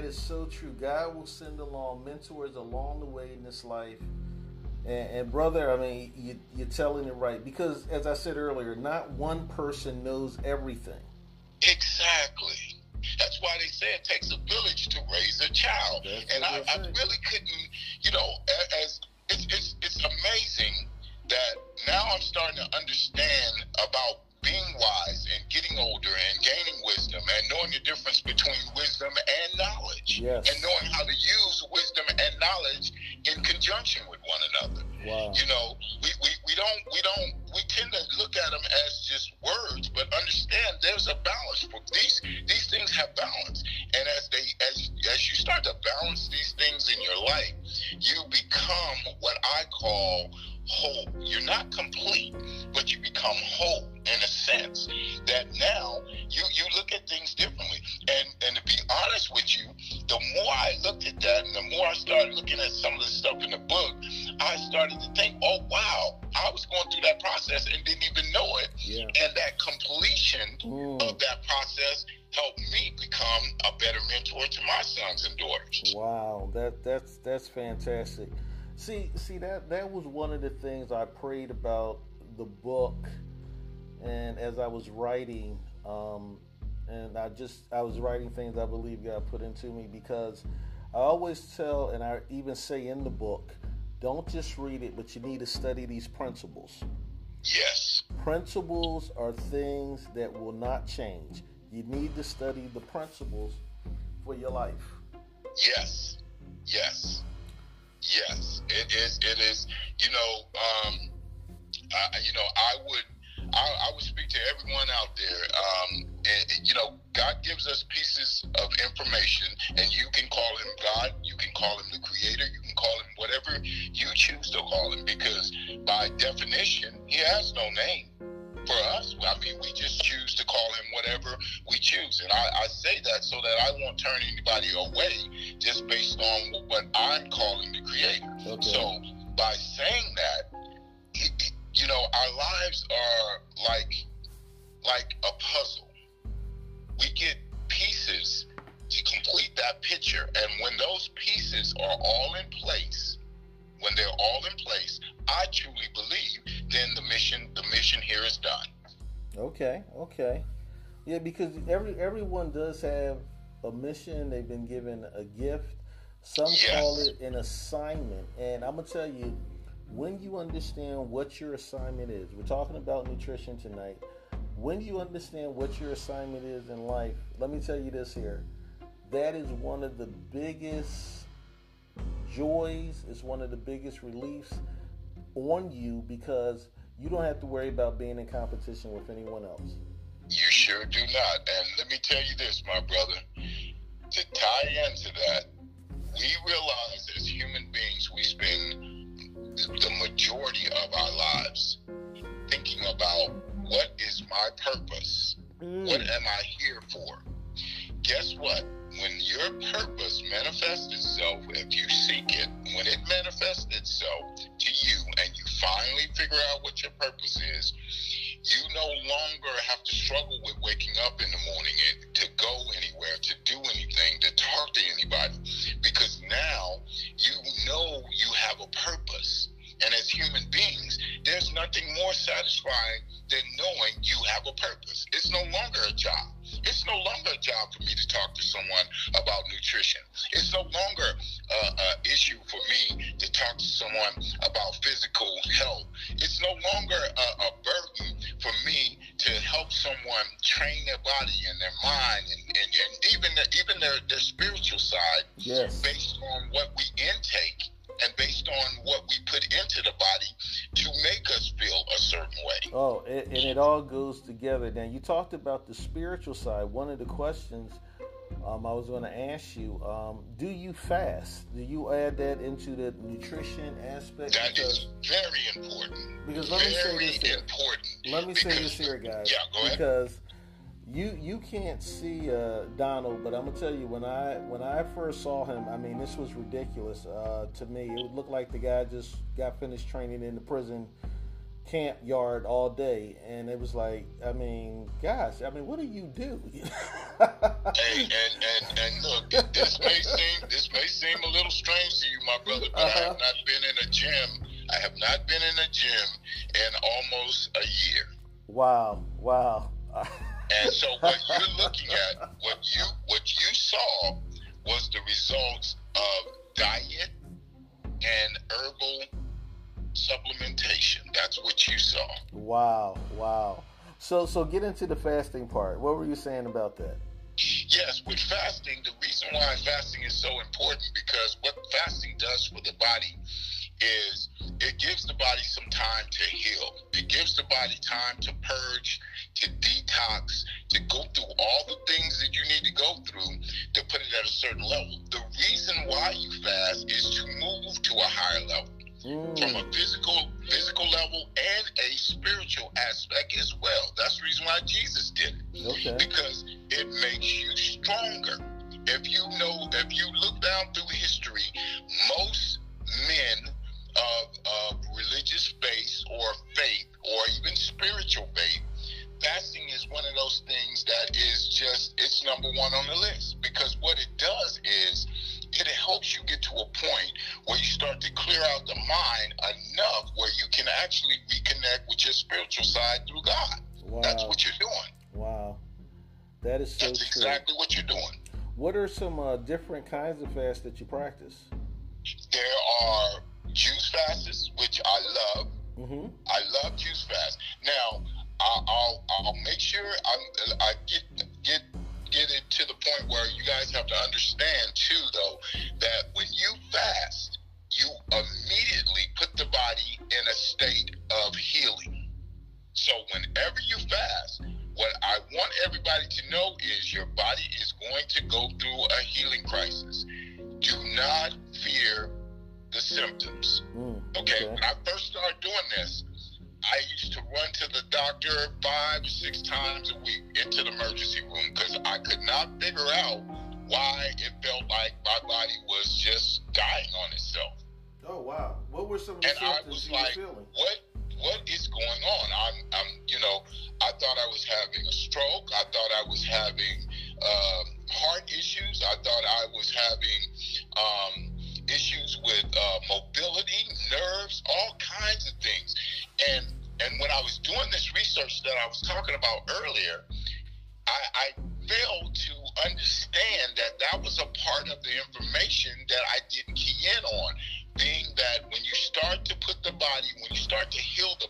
that is so true. God will send along mentors along the way in this life. And, and brother, I mean, you, you're telling it right because, as I said earlier, not one person knows everything. Exactly. That's why they say it takes a village to raise a child. That's and I, I really couldn't, you know, as it's, it's it's amazing that now I'm starting to understand about being wise and getting older and gaining wisdom and knowing the difference between wisdom. Yes. And knowing how to use wisdom and knowledge in conjunction with one another. Wow. You know, we, we, we don't we don't we tend to look at them as just words, but understand there's a balance. For these these things have balance, and as they as as you start to balance these things in your life, you become what I call whole. You're not complete, but you become whole in a sense that now I looked at that, and the more I started looking at some of the stuff in the book, I started to think, oh wow, I was going through that process and didn't even know it. Yeah. And that completion Mm. of that process helped me become a better mentor to my sons and daughters. Wow, that that's that's fantastic. See, see that that was one of the things I prayed about the book, and as I was writing, um, and I just I was writing things I believe God put into me because I always tell, and I even say in the book, don't just read it, but you need to study these principles. Yes. Principles are things that will not change. You need to study the principles for your life. Yes, yes, yes. It is. It is. You know. Um. I, you know. I would. I, I would speak to everyone out there. Um. And, you know, God gives us pieces of information, and you can call him God. You can call him the Creator. You can call him whatever you choose to call him, because by definition, he has no name for us. I mean, we just choose to call him whatever we choose. And I, I say that so that I won't turn anybody away just based on what I'm calling the creator. Okay. So by saying that, it, it- you know, our lives are like like a puzzle. We get pieces to complete that picture. And when those pieces are all in place, when they're all in place, I truly believe then the mission the mission here is done. Okay, okay. Yeah, because every everyone does have a mission. They've been given a gift. Some call it an assignment. And I'm gonna tell you, when you understand what your assignment is, we're talking about nutrition tonight. When you understand what your assignment is in life, let me tell you this here. That is one of the biggest joys, it's one of the biggest reliefs on you because you don't have to worry about being in competition with anyone else. You sure do not. And let me tell you this, my brother. To tie into that, we realize as human beings we spend the majority of our lives thinking about what is my purpose? Mm. What am I here for? Guess what? When your purpose manifests itself, if you seek it, when it manifests itself to you and you finally figure out what your purpose is, you no longer have a purpose. It's no longer a job. It's no longer a job for me to talk to someone about nutrition. It's no longer uh, an issue for me to talk to someone about physical health. It's no longer a, a burden for me to help someone train their body and their mind and, and, and even their, even their, their spiritual side Yes. based on what we intake and based on what we put into the body to make us feel a certain way. Oh, it, and it all goes together. Now, you talked about the spiritual side. One of the questions um, I was going to ask you: um, Do you fast? Do you add that into the nutrition aspect? That is Because, very important. because let me say very this here. important. Let me say this here, guys. Yeah, go ahead. Because you you can't see uh, Donald, but I'm gonna tell you when I when I first saw him, I mean this was ridiculous uh, to me. It would look like the guy just got finished training in the prison camp yard all day, and it was like, I mean, gosh, I mean, what do you do? hey, and, and and look, this may seem this may seem a little strange to you, my brother, but uh-huh. I have not been in a gym. I have not been in a gym in almost a year. Wow! Wow! And so what you're looking at, what you what you saw was the results of diet and herbal supplementation. That's what you saw. Wow, wow. So so get into the fasting part. What were you saying about that? Yes, with fasting, the reason why fasting is so important because what fasting does for the body is it gives the body some time to heal. It gives the body time to purge, to detox, certain level. The reason why you fast is to move to a higher level. Mm. From a physical physical level and a spiritual aspect as well. That's the reason why Jesus did it. Okay. Because it makes you stronger. If you know, if you look down through history, most men of, of religious faith or faith or even spiritual faith, fasting is one of those things that is just it's number one on the list because what it does is it helps you get to a point where you start to clear out the mind enough where you can actually reconnect with your spiritual side through God. Wow. That's what you're doing. Wow. That is so That's exactly what you're doing. What are some uh, different kinds of fasts that you practice? There are juice fasts, which I love. Mm-hmm. I love juice fast. Now, I'll, I'll, I'll make sure I'm, I get get get it to the point where you guys have to understand too, though, that when you fast, you immediately put the body in a state of healing. So whenever you fast, what I want everybody to know is your body is going to go through a healing crisis. Do not fear the symptoms. Mm, okay? okay, when I first started doing this, I used to run to the doctor five, six times a week into the emergency room because I could not figure out why it felt like my body was just dying on itself. Oh wow! What were some of the and symptoms I was you like, were feeling? What What is going on? I'm, I'm, you know, I thought I was having a stroke. I I, I failed to understand that that was a part of the information that I didn't key in on. Being that when you start to put the body, when you start to heal the